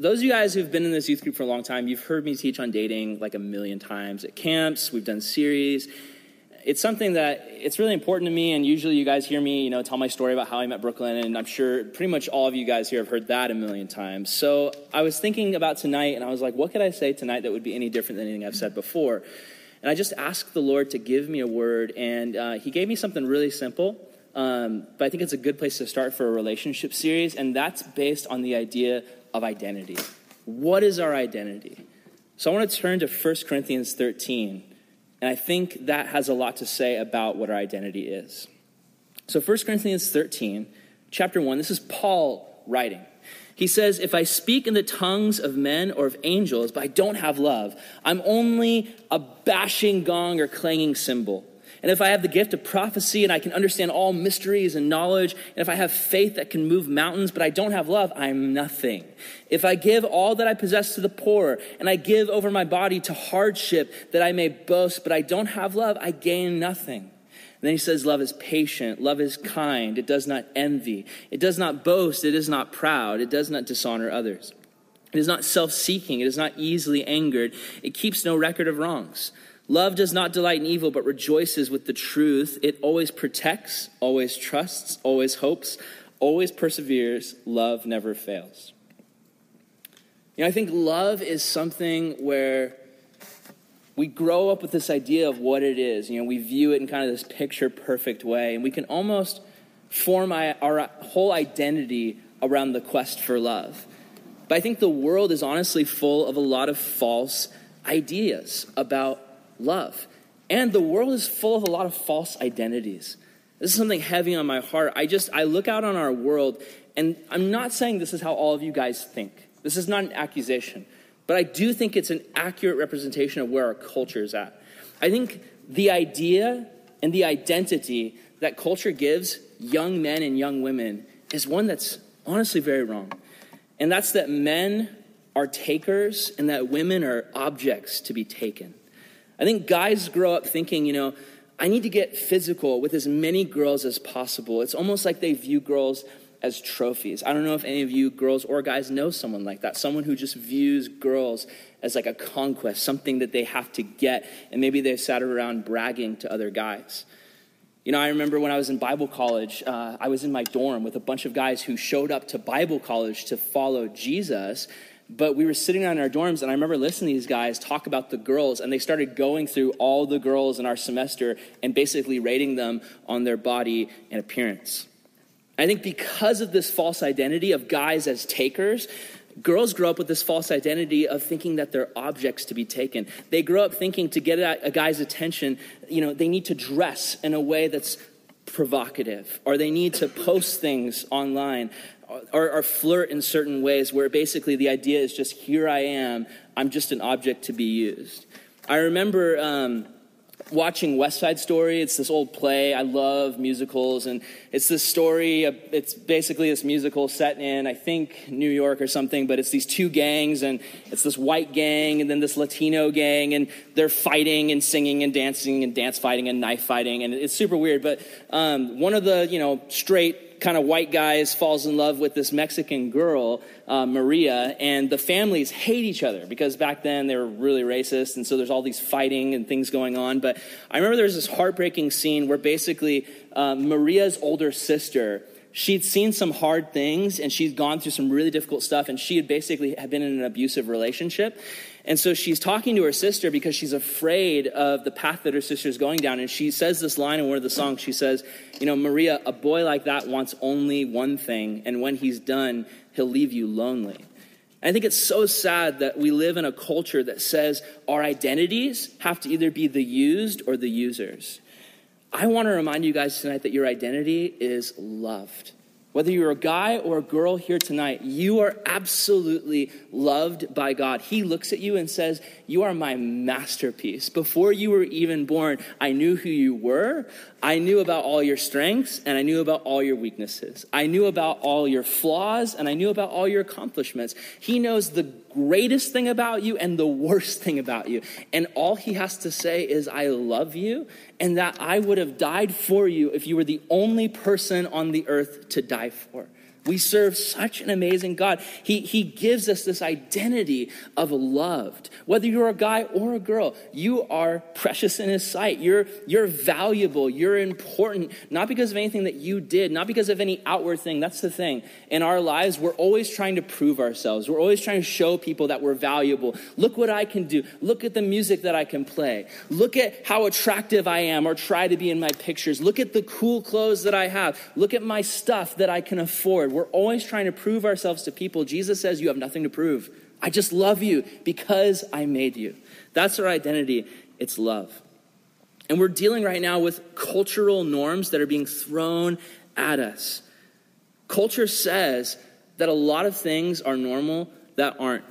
those of you guys who've been in this youth group for a long time, you've heard me teach on dating like a million times at camps. We've done series. It's something that it's really important to me, and usually you guys hear me, you know, tell my story about how I met Brooklyn, and I'm sure pretty much all of you guys here have heard that a million times. So I was thinking about tonight, and I was like, what could I say tonight that would be any different than anything I've said before? And I just asked the Lord to give me a word, and uh, He gave me something really simple. Um, but I think it's a good place to start for a relationship series, and that's based on the idea of identity. What is our identity? So I want to turn to 1 Corinthians 13, and I think that has a lot to say about what our identity is. So 1 Corinthians 13, chapter 1, this is Paul writing. He says, If I speak in the tongues of men or of angels, but I don't have love, I'm only a bashing gong or clanging cymbal. And if I have the gift of prophecy and I can understand all mysteries and knowledge, and if I have faith that can move mountains, but I don't have love, I'm nothing. If I give all that I possess to the poor, and I give over my body to hardship that I may boast, but I don't have love, I gain nothing. And then he says, Love is patient, love is kind, it does not envy, it does not boast, it is not proud, it does not dishonor others. It is not self seeking, it is not easily angered, it keeps no record of wrongs. Love does not delight in evil, but rejoices with the truth. It always protects, always trusts, always hopes, always perseveres. Love never fails. You know, I think love is something where we grow up with this idea of what it is. You know, we view it in kind of this picture perfect way, and we can almost form our whole identity around the quest for love. But I think the world is honestly full of a lot of false ideas about love. And the world is full of a lot of false identities. This is something heavy on my heart. I just, I look out on our world, and I'm not saying this is how all of you guys think. This is not an accusation. But I do think it's an accurate representation of where our culture is at. I think the idea and the identity that culture gives young men and young women is one that's honestly very wrong. And that's that men are takers and that women are objects to be taken. I think guys grow up thinking, you know, I need to get physical with as many girls as possible. It's almost like they view girls as trophies. I don't know if any of you girls or guys know someone like that, someone who just views girls as like a conquest, something that they have to get, and maybe they've sat around bragging to other guys. You know, I remember when I was in Bible college, uh, I was in my dorm with a bunch of guys who showed up to Bible college to follow Jesus, but we were sitting around in our dorms, and I remember listening to these guys talk about the girls, and they started going through all the girls in our semester and basically rating them on their body and appearance. I think because of this false identity of guys as takers, girls grow up with this false identity of thinking that they're objects to be taken. They grow up thinking to get a guy's attention, you know, they need to dress in a way that's provocative, or they need to post things online, or, or, flirt in certain ways where basically the idea is just here I am, I'm just an object to be used. I remember um, watching West Side Story. It's this old play. I love musicals, and it's this story. It's basically this musical set in, I think, New York or something, but it's these two gangs, and it's this white gang and then this Latino gang, and they're fighting and singing and dancing and dance fighting and knife fighting, and it's super weird. But um, one of the, you know, straight kind of white guys falls in love with this Mexican girl, uh, Maria, and the families hate each other because back then they were really racist, and so there's all these fighting and things going on. But I remember there was this heartbreaking scene where basically uh, Maria's older sister she'd seen some hard things and she'd gone through some really difficult stuff and she had basically had been in an abusive relationship and so she's talking to her sister because she's afraid of the path that her sister is going down. And she says this line in one of the songs. She says, You know, Maria, a boy like that wants only one thing, and when he's done, he'll leave you lonely. And I think it's so sad that we live in a culture that says our identities have to either be the used or the users. I want to remind you guys tonight that your identity is loved. Whether you're a guy or a girl here tonight, you are absolutely loved by God. He looks at you and says, You are my masterpiece. Before you were even born, I knew who you were. I knew about all your strengths and I knew about all your weaknesses. I knew about all your flaws and I knew about all your accomplishments. He knows the greatest thing about you and the worst thing about you. And all he has to say is, I love you and that I would have died for you if you were the only person on the earth to die for. We serve such an amazing God. He, he gives us this identity of loved. Whether you're a guy or a girl, you are precious in His sight. You're, you're valuable. You're important, not because of anything that you did, not because of any outward thing. That's the thing. In our lives, we're always trying to prove ourselves. We're always trying to show people that we're valuable. Look what I can do. Look at the music that I can play. Look at how attractive I am or try to be in my pictures. Look at the cool clothes that I have. Look at my stuff that I can afford. We're always trying to prove ourselves to people. Jesus says, You have nothing to prove. I just love you because I made you. That's our identity. It's love. And we're dealing right now with cultural norms that are being thrown at us. Culture says that a lot of things are normal that aren't.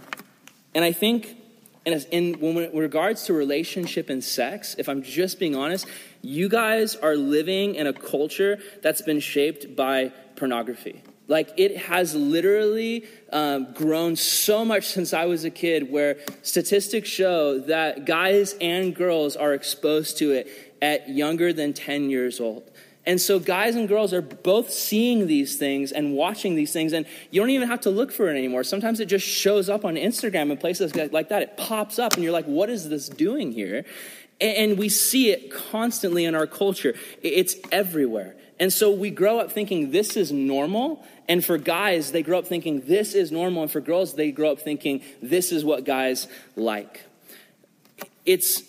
And I think in, in, in regards to relationship and sex, if I'm just being honest, you guys are living in a culture that's been shaped by pornography. Like it has literally um, grown so much since I was a kid, where statistics show that guys and girls are exposed to it at younger than 10 years old. And so, guys and girls are both seeing these things and watching these things, and you don't even have to look for it anymore. Sometimes it just shows up on Instagram and places like that. It pops up, and you're like, what is this doing here? And we see it constantly in our culture, it's everywhere. And so we grow up thinking this is normal. And for guys, they grow up thinking this is normal. And for girls, they grow up thinking this is what guys like. It's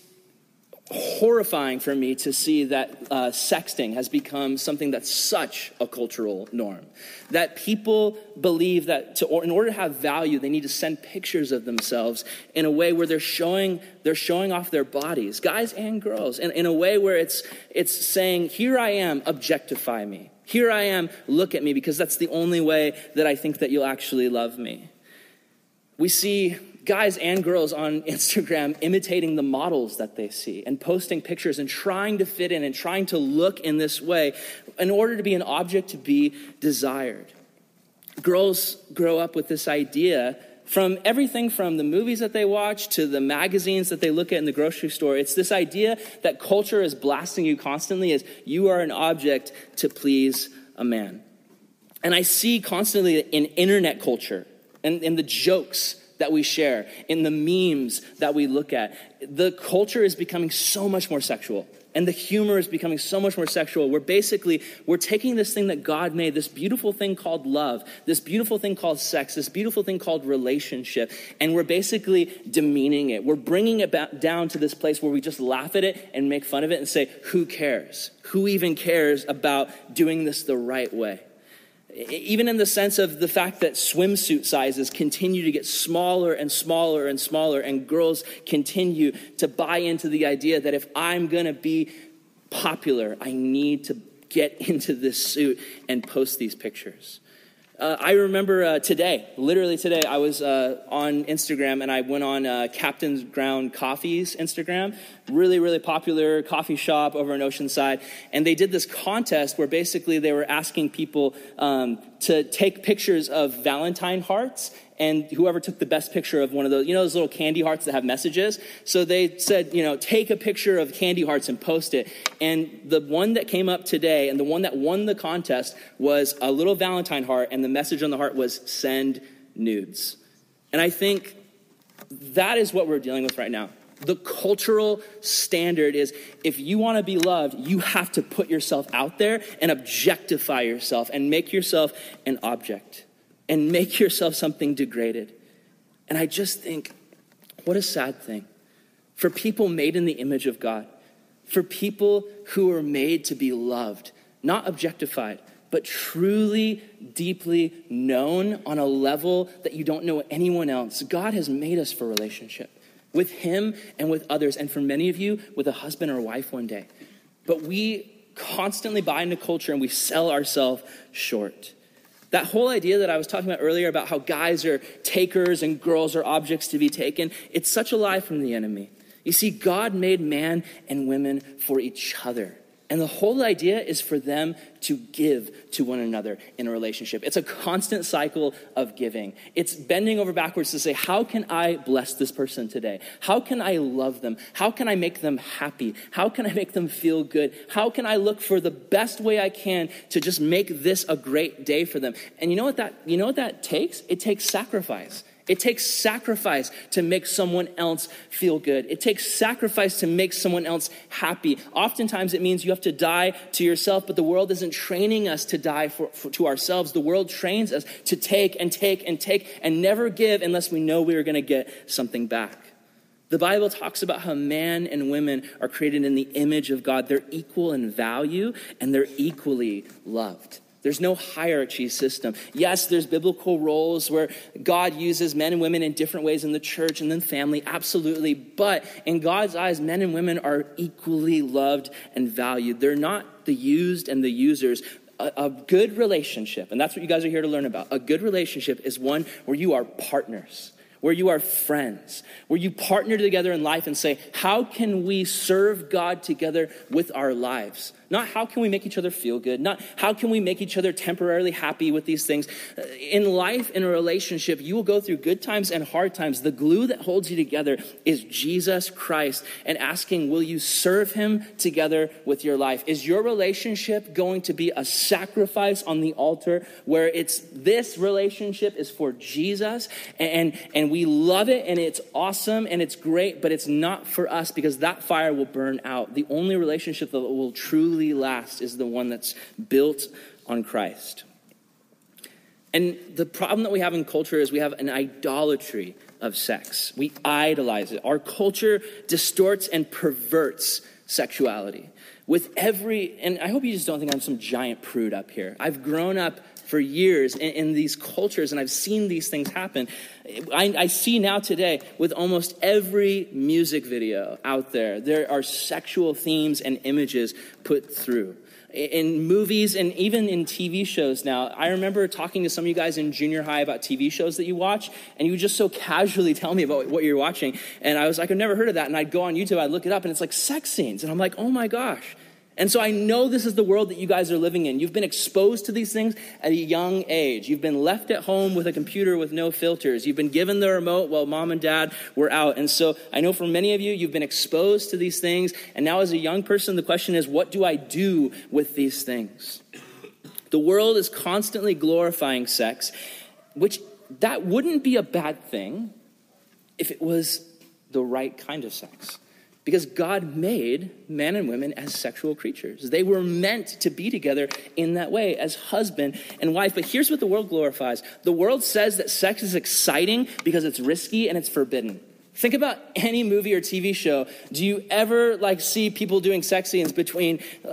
horrifying for me to see that uh, sexting has become something that's such a cultural norm. That people believe that to, or in order to have value, they need to send pictures of themselves in a way where they're showing, they're showing off their bodies, guys and girls, in, in a way where it's, it's saying, Here I am, objectify me. Here I am, look at me, because that's the only way that I think that you'll actually love me. We see guys and girls on Instagram imitating the models that they see and posting pictures and trying to fit in and trying to look in this way in order to be an object to be desired. Girls grow up with this idea from everything from the movies that they watch to the magazines that they look at in the grocery store. It's this idea that culture is blasting you constantly as you are an object to please a man. And I see constantly in internet culture and in the jokes that we share, in the memes that we look at. The culture is becoming so much more sexual. And the humor is becoming so much more sexual. We're basically, we're taking this thing that God made, this beautiful thing called love, this beautiful thing called sex, this beautiful thing called relationship, and we're basically demeaning it. We're bringing it back down to this place where we just laugh at it and make fun of it and say, who cares? Who even cares about doing this the right way? Even in the sense of the fact that swimsuit sizes continue to get smaller and smaller and smaller, and girls continue to buy into the idea that if I'm gonna be popular, I need to get into this suit and post these pictures. Uh, I remember uh, today, literally today, I was uh, on Instagram and I went on uh, Captain's Ground Coffee's Instagram, really, really popular coffee shop over in Oceanside. And they did this contest where basically they were asking people um, to take pictures of Valentine hearts and whoever took the best picture of one of those, you know, those little candy hearts that have messages. So they said, you know, take a picture of candy hearts and post it. And the one that came up today and the one that won the contest was a little Valentine heart, and the message on the heart was send nudes. And I think that is what we're dealing with right now. The cultural standard is if you want to be loved, you have to put yourself out there and objectify yourself and make yourself an object and make yourself something degraded. And I just think, what a sad thing. For people made in the image of God, for people who are made to be loved, not objectified, but truly, deeply known on a level that you don't know anyone else. God has made us for relationship with Him and with others, and for many of you, with a husband or wife one day. But we constantly buy into culture and we sell ourselves short. That whole idea that I was talking about earlier about how guys are takers and girls are objects to be taken, it's such a lie from the enemy. You see, God made man and women for each other. And the whole idea is for them to give to one another in a relationship. It's a constant cycle of giving. It's bending over backwards to say, How can I bless this person today? How can I love them? How can I make them happy? How can I make them feel good? How can I look for the best way I can to just make this a great day for them? And you know what that, you know what that takes? It takes sacrifice. It takes sacrifice to make someone else feel good. It takes sacrifice to make someone else happy. Oftentimes it means you have to die to yourself, but the world isn't training us to die for, for, to ourselves. The world trains us to take and take and take and never give unless we know we are going to get something back. The Bible talks about how man and women are created in the image of God. They're equal in value and they're equally loved. There's no hierarchy system. Yes, there's biblical roles where God uses men and women in different ways in the church and then family, absolutely. But in God's eyes, men and women are equally loved and valued. They're not the used and the users. A, a good relationship, and that's what you guys are here to learn about. A good relationship is one where you are partners where you are friends, where you partner together in life and say, How can we serve God together with our lives? Not how can we make each other feel good, not how can we make each other temporarily happy with these things. Uh, in life, in a relationship, you will go through good times and hard times. The glue that holds you together is Jesus Christ and asking, will you serve him together with your life? Is your relationship going to be a sacrifice on the altar where it's this relationship is for Jesus and, and we love it and it's awesome and it's great, but it's not for us because that fire will burn out. The only relationship that will truly last is the one that's built on Christ. And the problem that we have in culture is we have an idolatry of sex. We idolize it. Our culture distorts and perverts sexuality. With every, and I hope you just don't think I'm some giant prude up here. I've grown up for years in, in these cultures and I've seen these things happen. I, I see now today with almost every music video out there, there are sexual themes and images put through in movies and even in TV shows now. I remember talking to some of you guys in junior high about TV shows that you watch, and you just so casually tell me about what you're watching. And I was like, I've never heard of that. And I'd go on YouTube, I'd look it up, and it's like sex scenes. And I'm like, oh my gosh. And so I know this is the world that you guys are living in. You've been exposed to these things at a young age. You've been left at home with a computer with no filters. You've been given the remote while mom and dad were out. And so I know for many of you, you've been exposed to these things. And now, as a young person, the question is, what do I do with these things? The world is constantly glorifying sex, which that wouldn't be a bad thing if it was the right kind of sex. Because God made men and women as sexual creatures. They were meant to be together in that way as husband and wife. But here's what the world glorifies the world says that sex is exciting because it's risky and it's forbidden. Think about any movie or TV show. Do you ever like see people doing sex scenes between uh,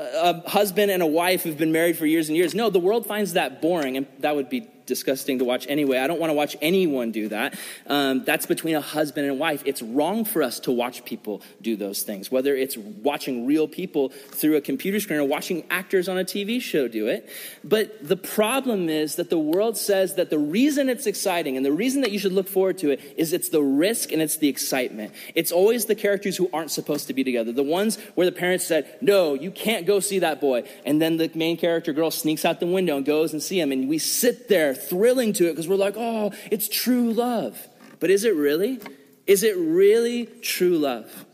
a husband and a wife who've been married for years and years? No, the world finds that boring, and that would be disgusting to watch anyway. I don't want to watch anyone do that. Um, that's between a husband and wife. It's wrong for us to watch people do those things, whether it's watching real people through a computer screen or watching actors on a TV show do it. But the problem is that the world says that the reason it's exciting and the reason that you should look forward to it is it's the risk and it's the excitement. It's always the characters who aren't supposed to be together. The ones where the parents said, no, you can't go see that boy. And then the main character girl sneaks out the window and goes and see him. And we sit there thrilling to it because we're like, oh, it's true love. But is it really? Is it really true love?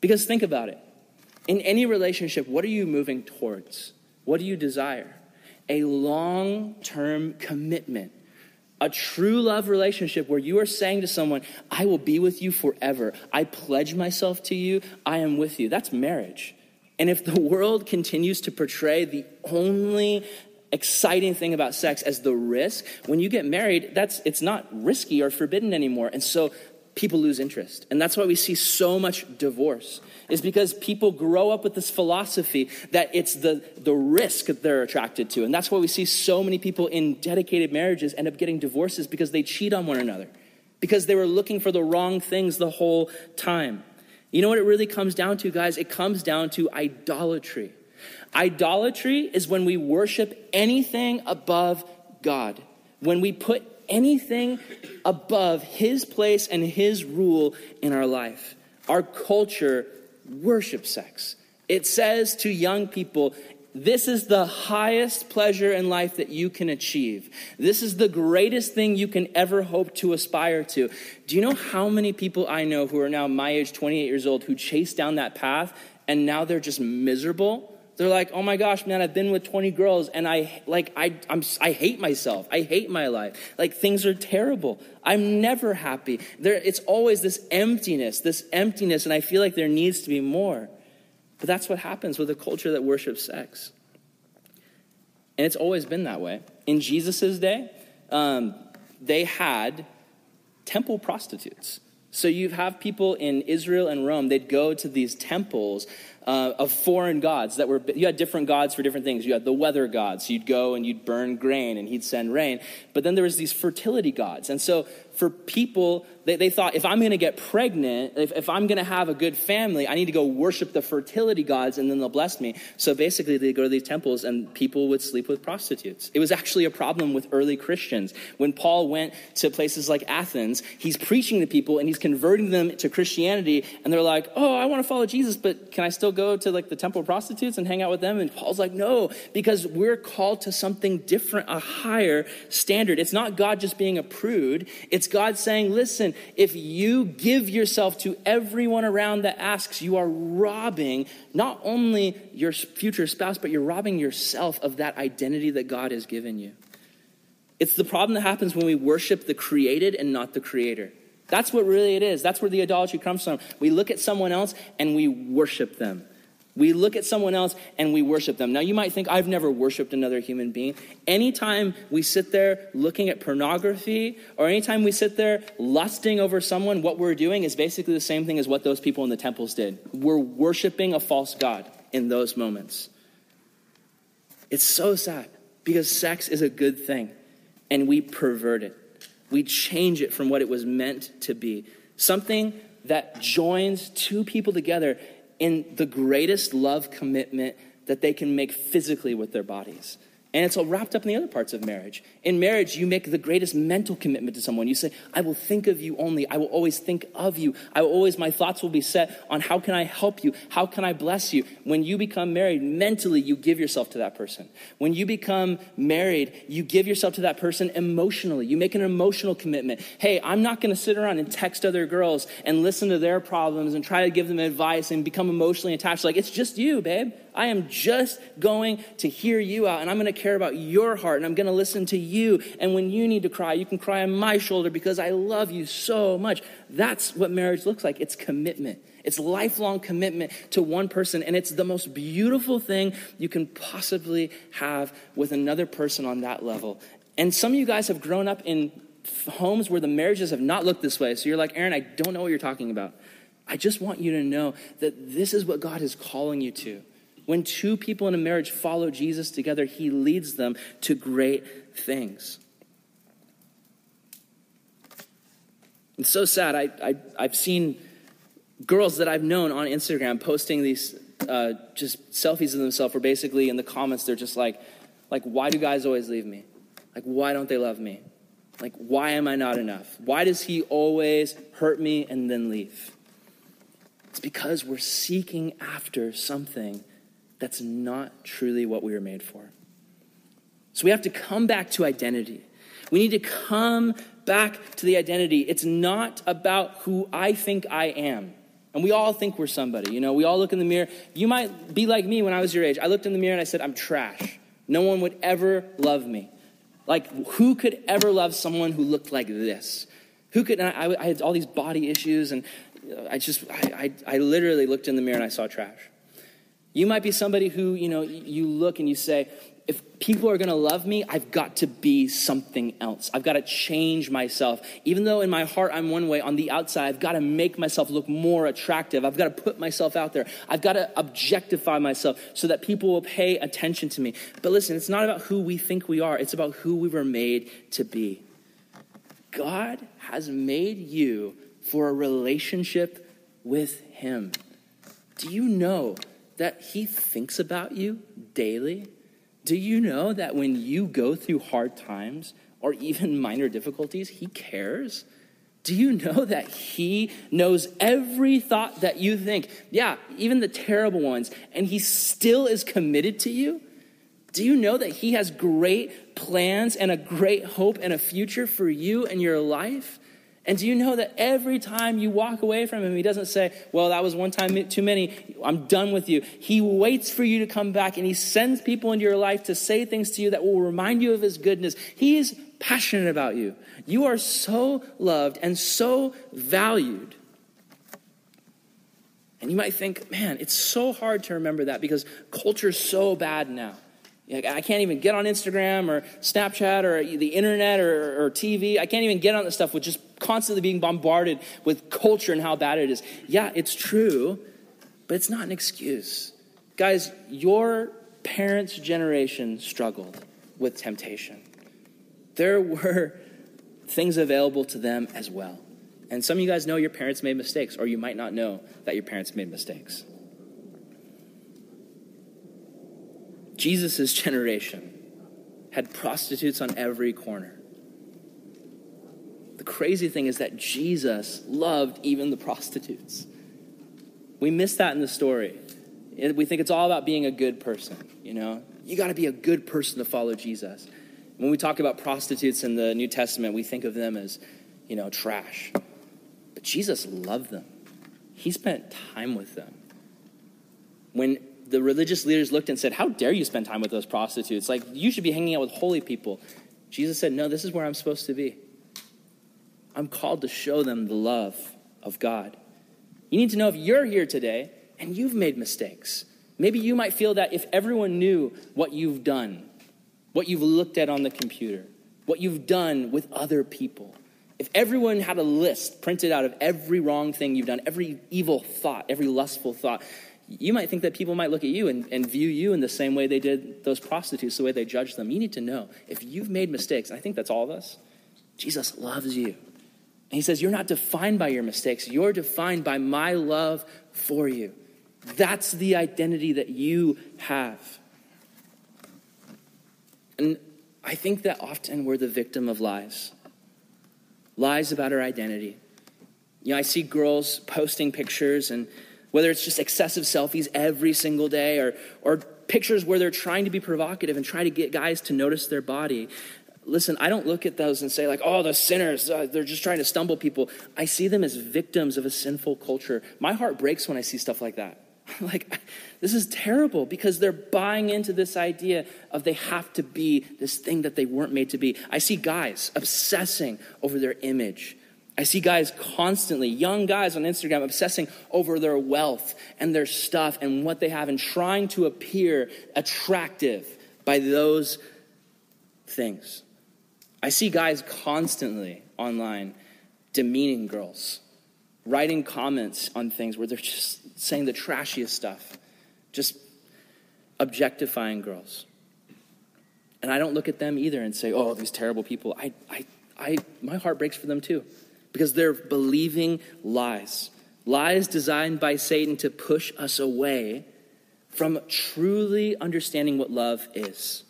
Because think about it. In any relationship, what are you moving towards? What do you desire? A long term commitment. A true love relationship where you are saying to someone, I will be with you forever. I pledge myself to you. I am with you. That's marriage. And if the world continues to portray the only exciting thing about sex as the risk. When you get married, that's it's not risky or forbidden anymore. And so people lose interest. And that's why we see so much divorce. Is because people grow up with this philosophy that it's the, the risk that they're attracted to. And that's why we see so many people in dedicated marriages end up getting divorces because they cheat on one another. Because they were looking for the wrong things the whole time. You know what it really comes down to, guys? It comes down to idolatry. Idolatry is when we worship anything above God, when we put anything above His place and His rule in our life. Our culture worships sex. It says to young people, this is the highest pleasure in life that you can achieve. This is the greatest thing you can ever hope to aspire to. Do you know how many people I know who are now my age, 28 years old, who chase down that path and now they're just miserable? They're like, oh my gosh, man, I've been with 20 girls and I like I I'm I hate myself. I hate my life. Like things are terrible. I'm never happy. There it's always this emptiness, this emptiness, and I feel like there needs to be more. But that's what happens with a culture that worships sex. And it's always been that way. In Jesus' day, um, they had temple prostitutes. So you have people in Israel and Rome, they'd go to these temples uh, of foreign gods that were, you had different gods for different things. You had the weather gods. You'd go and you'd burn grain and he'd send rain. But then there was these fertility gods. And so for people, they, they thought if I'm going to get pregnant, if, if I'm going to have a good family, I need to go worship the fertility gods and then they'll bless me. So basically, they go to these temples and people would sleep with prostitutes. It was actually a problem with early Christians. When Paul went to places like Athens, he's preaching to people and he's converting them to Christianity. And they're like, oh, I want to follow Jesus, but can I still go to like the temple prostitutes and hang out with them? And Paul's like, no, because we're called to something different, a higher standard. It's not God just being a prude. It's God saying, listen, if you give yourself to everyone around that asks, you are robbing not only your future spouse, but you're robbing yourself of that identity that God has given you. It's the problem that happens when we worship the created and not the creator. That's what really it is. That's where the idolatry comes from. We look at someone else and we worship them. We look at someone else and we worship them. Now, you might think, I've never worshiped another human being. Anytime we sit there looking at pornography, or anytime we sit there lusting over someone, what we're doing is basically the same thing as what those people in the temples did. We're worshiping a false God in those moments. It's so sad because sex is a good thing and we pervert it. We change it from what it was meant to be. Something that joins two people together in the greatest love commitment that they can make physically with their bodies. And it's all wrapped up in the other parts of marriage. In marriage, you make the greatest mental commitment to someone. You say, I will think of you only. I will always think of you. I will always, my thoughts will be set on how can I help you? How can I bless you? When you become married, mentally, you give yourself to that person. When you become married, you give yourself to that person emotionally. You make an emotional commitment. Hey, I'm not going to sit around and text other girls and listen to their problems and try to give them advice and become emotionally attached. Like, it's just you, babe. I am just going to hear you out and I'm going to care about your heart and I'm going to listen to you. And when you need to cry, you can cry on my shoulder because I love you so much. That's what marriage looks like. It's commitment. It's lifelong commitment to one person. And it's the most beautiful thing you can possibly have with another person on that level. And some of you guys have grown up in homes where the marriages have not looked this way. So you're like, Aaron, I don't know what you're talking about. I just want you to know that this is what God is calling you to. When two people in a marriage follow Jesus together, he leads them to great things. It's so sad. I, I, I've seen girls that I've known on Instagram posting these uh, just selfies of themselves, where basically in the comments they're just like, like, why do guys always leave me? Like, why don't they love me? Like, why am I not enough? Why does he always hurt me and then leave? It's because we're seeking after something that's not truly what we were made for. So we have to come back to identity. We need to come back to the identity. It's not about who I think I am. And we all think we're somebody. You know, we all look in the mirror. You might be like me when I was your age. I looked in the mirror and I said, I'm trash. No one would ever love me. Like, who could ever love someone who looked like this? Who could, I, I, had all these body issues, and uh, I just, I, I, I literally looked in the mirror and I saw trash. You might be somebody who, you know, you look and you say, if people are going to love me, I've got to be something else. I've got to change myself. Even though in my heart I'm one way, on the outside, I've got to make myself look more attractive. I've got to put myself out there. I've got to objectify myself so that people will pay attention to me. But listen, it's not about who we think we are, it's about who we were made to be. God has made you for a relationship with Him. Do you know that He thinks about you daily? Do you know that when you go through hard times or even minor difficulties, He cares? Do you know that He knows every thought that you think? Yeah, even the terrible ones. And He still is committed to you? Do you know that He has great plans and a great hope and a future for you and your life? And do you know that every time you walk away from him, he doesn't say, Well, that was one time too many. I'm done with you. He waits for you to come back and he sends people into your life to say things to you that will remind you of his goodness. He is passionate about you. You are so loved and so valued. And you might think, man, it's so hard to remember that because culture's so bad now. I can't even get on Instagram or Snapchat or the internet or, or, TV. I can't even get on the stuff with just constantly being bombarded with culture and how bad it is. Yeah, it's true, but it's not an excuse. Guys, your parents' generation struggled with temptation. There were things available to them as well. And some of you guys know your parents made mistakes, or you might not know that your parents made mistakes. Jesus' generation had prostitutes on every corner. The crazy thing is that Jesus loved even the prostitutes. We miss that in the story. We think it's all about being a good person, you know? You got to be a good person to follow Jesus. When we talk about prostitutes in the New Testament, we think of them as, you know, trash. But Jesus loved them. He spent time with them. When the religious leaders looked and said, How dare you spend time with those prostitutes? Like, you should be hanging out with holy people. Jesus said, No, this is where I'm supposed to be. I'm called to show them the love of God. You need to know if you're here today and you've made mistakes. Maybe you might feel that if everyone knew what you've done, what you've looked at on the computer, what you've done with other people, if everyone had a list printed out of every wrong thing you've done, every evil thought, every lustful thought, you might think that people might look at you and, and view you in the same way they did those prostitutes, the way they judged them. You need to know if you've made mistakes, I think that's all of us, Jesus loves you. He says, You're not defined by your mistakes, you're defined by my love for you. That's the identity that you have. And I think that often we're the victim of lies lies about our identity. You know, I see girls posting pictures and whether it's just excessive selfies every single day or, or pictures where they're trying to be provocative and try to get guys to notice their body. Listen, I don't look at those and say, like, oh, the sinners, uh, they're just trying to stumble people. I see them as victims of a sinful culture. My heart breaks when I see stuff like that. like, this is terrible because they're buying into this idea of they have to be this thing that they weren't made to be. I see guys obsessing over their image I see guys constantly, young guys on Instagram, obsessing over their wealth and their stuff and what they have and trying to appear attractive by those things. I see guys constantly online demeaning girls, writing comments on things where they're just saying the trashiest stuff, just objectifying girls. And I don't look at them either and say, oh, these terrible people. I, I, I, my heart breaks for them too because they're believing lies. Lies designed by Satan to push us away from truly understanding what love is.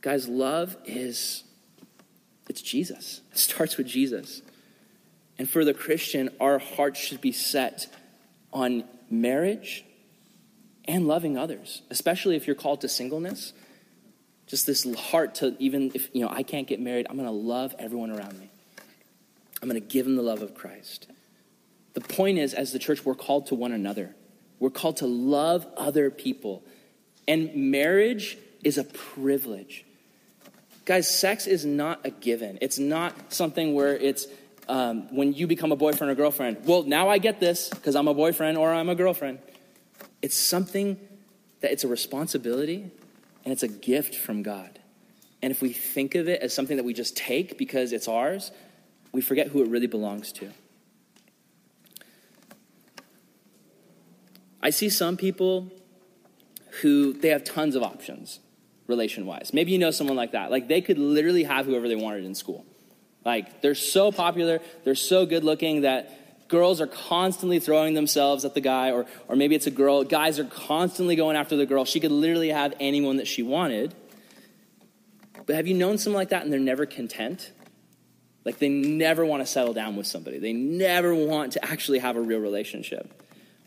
Guys, love is it's Jesus. It starts with Jesus. And for the Christian, our hearts should be set on marriage and loving others, especially if you're called to singleness just this heart to even if you know I can't get married, I'm going to love everyone around me. I'm going to give them the love of Christ. The point is, as the church, we're called to one another. We're called to love other people. And marriage is a privilege. Guys, sex is not a given. It's not something where it's um, when you become a boyfriend or girlfriend. Well, now I get this because I'm a boyfriend or I'm a girlfriend. It's something that it's a responsibility and it's a gift from God. And if we think of it as something that we just take because it's ours, we forget who it really belongs to. I see some people who they have tons of options relation wise. Maybe you know someone like that. Like they could literally have whoever they wanted in school. Like they're so popular, they're so good looking that girls are constantly throwing themselves at the guy, or, or maybe it's a girl. Guys are constantly going after the girl. She could literally have anyone that she wanted. But have you known someone like that and they're never content? Like they never want to settle down with somebody, they never want to actually have a real relationship.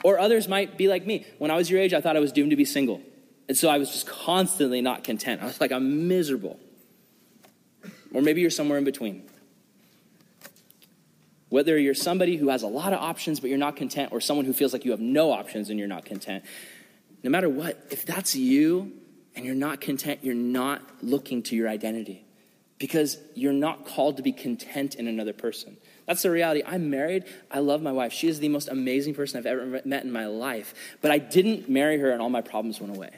Or others might be like me. When I was your age, I thought I was doomed to be single. And so I was just constantly not content. I was like, I'm miserable. Or maybe you're somewhere in between. Whether you're somebody who has a lot of options but you're not content, or someone who feels like you have no options and you're not content, no matter what, if that's you and you're not content, you're not looking to your identity because you're not called to be content in another person. That's the reality. I'm married. I love my wife. She is the most amazing person I've ever met in my life. But I didn't marry her and all my problems went away.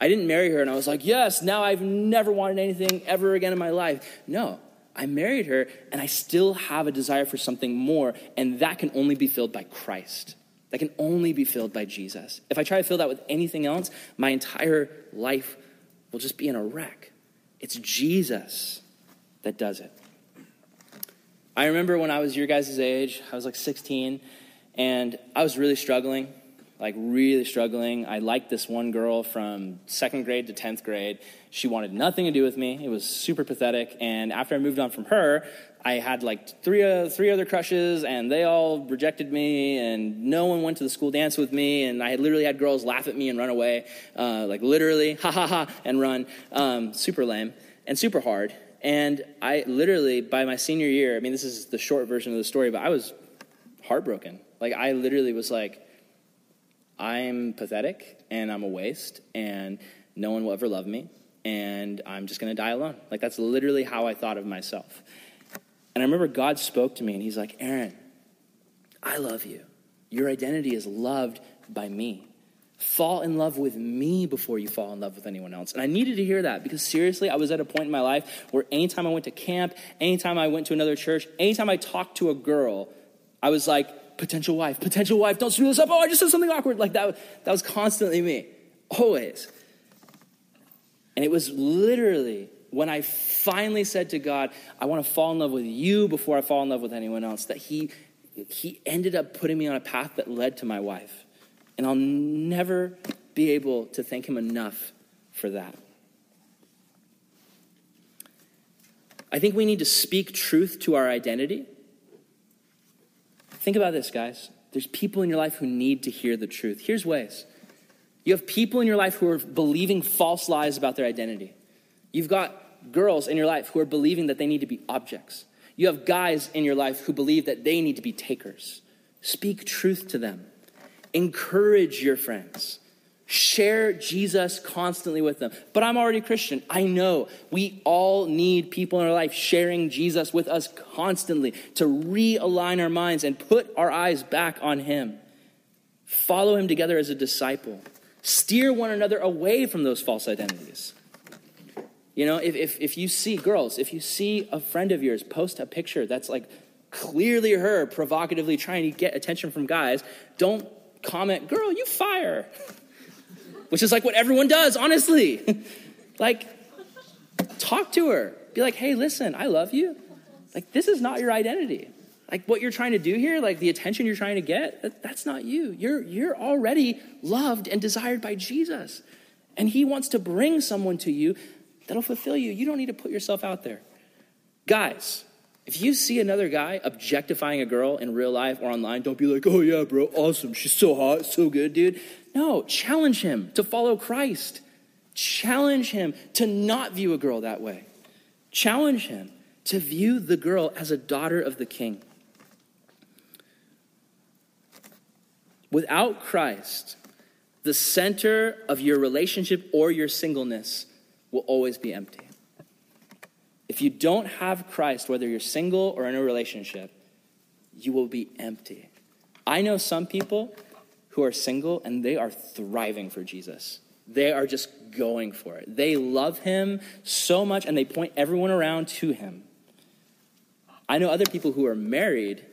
I didn't marry her and I was like, yes, now I've never wanted anything ever again in my life. No, I married her and I still have a desire for something more, and that can only be filled by Christ. That can only be filled by Jesus. If I try to fill that with anything else, my entire life will just be in a wreck. It's Jesus that does it. I remember when I was your guys' age, I was like 16, and I was really struggling like really struggling. I liked this one girl from second grade to 10th grade. She wanted nothing to do with me. It was super pathetic. And after I moved on from her, I had like three, uh, three other crushes, and they all rejected me, and no one went to the school dance with me. And I had literally had girls laugh at me and run away, uh, like literally, ha ha ha, and run. Um, super lame and super hard. And I literally, by my senior year, I mean, this is the short version of the story, but I was heartbroken. Like, I literally was like, I'm pathetic and I'm a waste and no one will ever love me and I'm just going to die alone. Like that's literally how I thought of myself. And I remember God spoke to me and he's like, Aaron, I love you. Your identity is loved by me. Fall in love with me before you fall in love with anyone else. And I needed to hear that because seriously, I was at a point in my life where anytime I went to camp, anytime I went to another church, anytime I talked to a girl, I was like, potential wife, potential wife, don't screw this up. Oh, I just said something awkward. Like that, that was constantly me, always. And it was literally when I finally said to God, I want to fall in love with you before I fall in love with anyone else, that He, he ended up putting me on a path that led to my wife. And I'll never be able to thank Him enough for that. I think we need to speak truth to our identity Think about this, guys. There's people in your life who need to hear the truth. Here's ways. You have people in your life who are believing false lies about their identity. You've got girls in your life who are believing that they need to be objects. You have guys in your life who believe that they need to be takers. Speak truth to them. Encourage your friends. Share Jesus constantly with them. But I'm already Christian. I know we all need people in our life sharing Jesus with us constantly to realign our minds and put our eyes back on Him. Follow Him together as a disciple. Steer one another away from those false identities. You know, if, if, if you see, girls, if you see a friend of yours post a picture that's like clearly her provocatively trying to get attention from guys, don't comment, girl, you fire which is like what everyone does, honestly. like, talk to her. Be like, hey, listen, I love you. Like, this is not your identity. Like, what you're trying to do here, like the attention you're trying to get, that, that's not you. You're, you're already loved and desired by Jesus. And He wants to bring someone to you that'll fulfill you. You don't need to put yourself out there. Guys, if you see another guy objectifying a girl in real life or online, don't be like, oh yeah, bro, awesome. She's so hot, so good, dude. No, challenge him to follow Christ. Challenge him to not view a girl that way. Challenge him to view the girl as a daughter of the king. Without Christ, the center of your relationship or your singleness will always be empty. If you don't have Christ, whether you're single or in a relationship, you will be empty. I know some people who are single and they are thriving for Jesus. They are just going for it. They love him so much and they point everyone around to him. I know other people who are married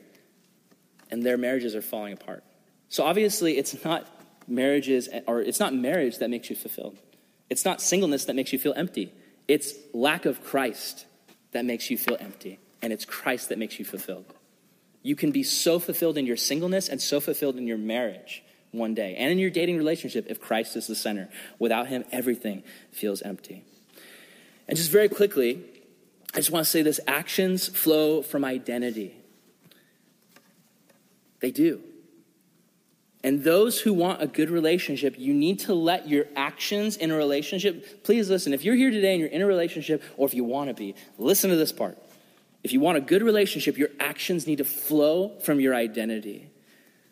and their marriages are falling apart. So obviously, it's not marriages or it's not marriage that makes you fulfilled. It's not singleness that makes you feel empty. It's lack of Christ that makes you feel empty, and it's Christ that makes you fulfilled. You can be so fulfilled in your singleness and so fulfilled in your marriage one day and in your dating relationship if Christ is the center. Without him, everything feels empty. And just very quickly, I just want to say this actions flow from identity. They do. And those who want a good relationship, you need to let your actions in a relationship. Please listen. If you're here today and you're in a relationship, or if you want to be, listen to this part. If you want a good relationship, your actions need to flow from your identity.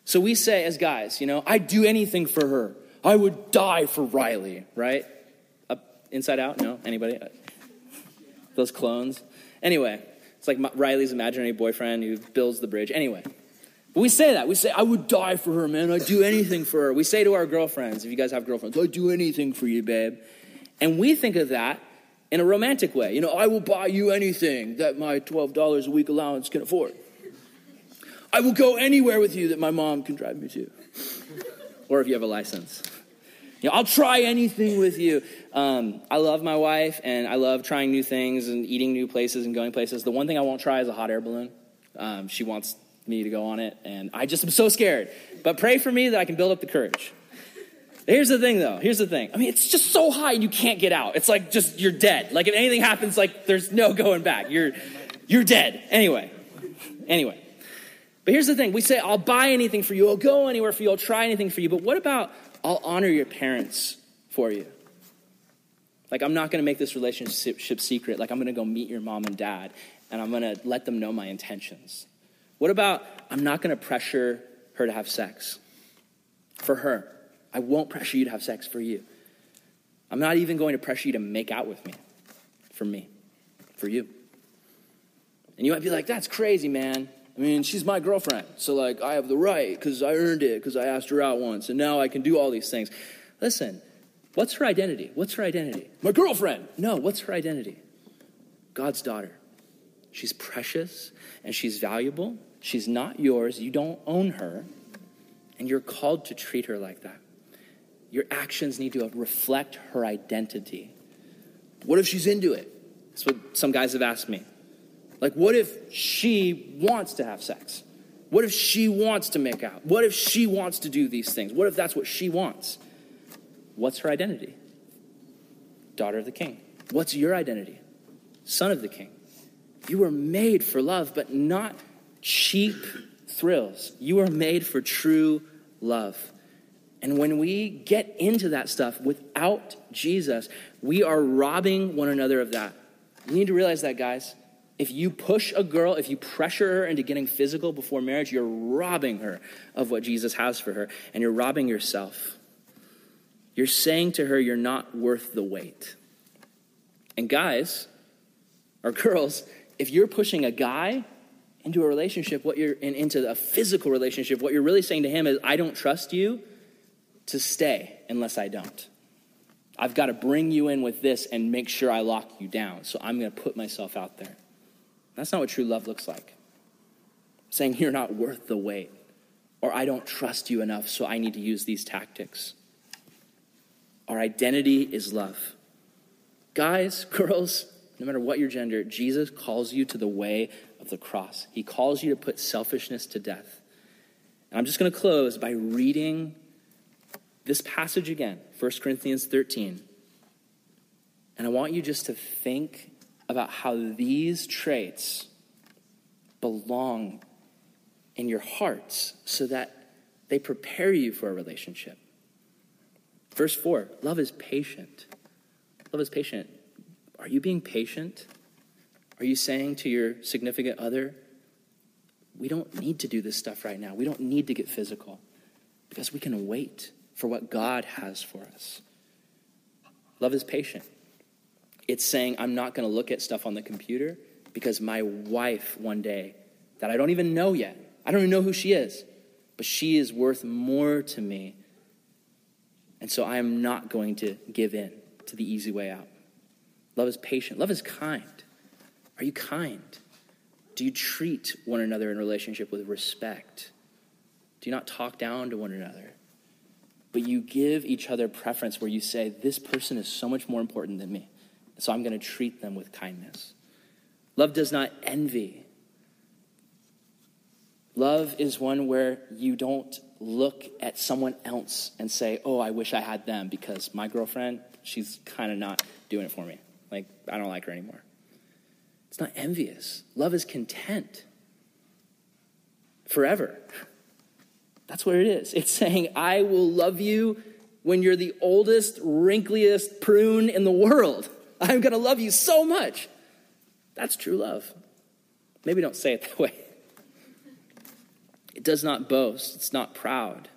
So we say, as guys, you know, I'd do anything for her. I would die for Riley, right? Up, inside out? No? Anybody? Those clones? Anyway, it's like Riley's imaginary boyfriend who builds the bridge. Anyway, we say that. We say, I would die for her, man. I'd do anything for her. We say to our girlfriends, if you guys have girlfriends, I'd do anything for you, babe. And we think of that in a romantic way. You know, I will buy you anything that my $12 a week allowance can afford. I will go anywhere with you that my mom can drive me to. or if you have a license. You know, I'll try anything with you. Um, I love my wife and I love trying new things and eating new places and going places. The one thing I won't try is a hot air balloon. Um, she wants me to go on it, and I just am so scared. But pray for me that I can build up the courage. Here's the thing, though. Here's the thing. I mean, it's just so high and you can't get out. It's like just you're dead. Like if anything happens, like there's no going back. You're you're dead. Anyway, anyway. But here's the thing. We say, I'll buy anything for you. I'll go anywhere for you. I'll try anything for you. But what about I'll honor your parents for you? Like I'm not to make this relationship secret. Like I'm to go meet your mom and dad, and I'm to let them know my intentions. What about I'm not to pressure her to have sex for her? I won't pressure you to have sex for you. I'm not even going to pressure you to make out with me for me, for you. And you might be like, that's crazy, man. I mean, she's my girlfriend. So, like, I have the right because I earned it because I asked her out once and now I can do all these things. Listen, what's her identity? What's her identity? My girlfriend. No, what's her identity? God's daughter. She's precious and she's valuable. She's not yours. You don't own her. And you're called to treat her like that. Your actions need to reflect her identity. What if she's into it? That's what some guys have asked me. Like, what if she wants to have sex? What if she wants to make out? What if she wants to do these things? What if that's what she wants? What's her identity? Daughter of the king. What's your identity? Son of the king. You were made for love, but not cheap thrills. You were made for true love. And when we get into that stuff without Jesus, we are robbing one another of that. You need to realize that, guys. If you push a girl, if you pressure her into getting physical before marriage, you're robbing her of what Jesus has for her, and you're robbing yourself. You're saying to her, you're not worth the wait. And guys, or girls, if you're pushing a guy into a relationship, what you're in, into a physical relationship, what you're really saying to him is, I don't trust you to stay unless I don't. I've got to bring you in with this and make sure I lock you down. So I'm going to put myself out there. That's not what true love looks like. Saying you're not worth the wait, or I don't trust you enough, so I need to use these tactics. Our identity is love. Guys, girls, no matter what your gender, Jesus calls you to the way of the cross. He calls you to put selfishness to death. And I'm just going to close by reading this passage again, 1 Corinthians 13. And I want you just to think about how these traits belong in your hearts so that they prepare you for a relationship. Verse 4 love is patient. Love is patient. Are you being patient? Are you saying to your significant other, we don't need to do this stuff right now. We don't need to get physical because we can wait for what God has for us. Love is patient. It's saying, I'm not going to look at stuff on the computer because my wife one day, that I don't even know yet, I don't even know who she is, but she is worth more to me. And so I am not going to give in to the easy way out. Love is patient. Love is kind. Are you kind? Do you treat one another in relationship with respect? Do you not talk down to one another? but you give each other preference where you say, This person is so much more important than me. So I'm going to treat them with kindness. Love does not envy. Love is one where you don't look at someone else and say, Oh, I wish I had them because my girlfriend, she's kind of not doing it for me. Like, I don't like her anymore. It's not envious. Love is content forever. That's what it is. It's saying, I will love you when you're the oldest, wrinkliest prune in the world. I'm going to love you so much. That's true love. Maybe don't say it that way. It does not boast, it's not proud,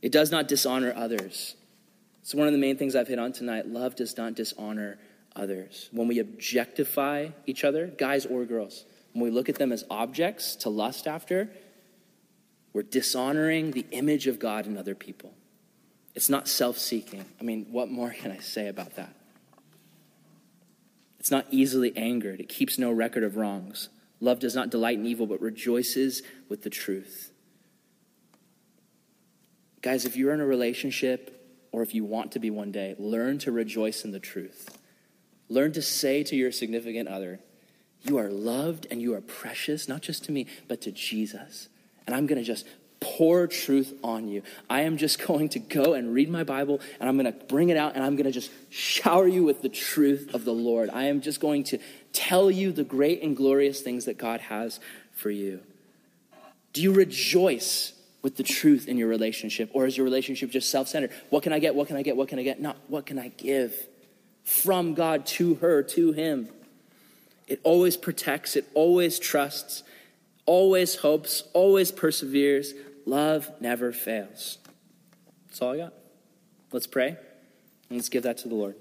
it does not dishonor others. So, one of the main things I've hit on tonight love does not dishonor others. When we objectify each other, guys or girls, when we look at them as objects to lust after, we're dishonoring the image of God in other people. It's not self seeking. I mean, what more can I say about that? It's not easily angered, it keeps no record of wrongs. Love does not delight in evil, but rejoices with the truth. Guys, if you're in a relationship or if you want to be one day, learn to rejoice in the truth. Learn to say to your significant other, You are loved and you are precious, not just to me, but to Jesus. And I'm going to just pour truth on you. I am just going to go and read my Bible and I'm going to bring it out and I'm going to just shower you with the truth of the Lord. I am just going to tell you the great and glorious things that God has for you. Do you rejoice with the truth in your relationship? Or is your relationship just self centered? What can I get? What can I get? What can I get? Not what can I give from God to her, to him. It always protects, it always trusts, always hopes, always perseveres. Love never fails. That's all I got. Let's pray and let's give that to the Lord.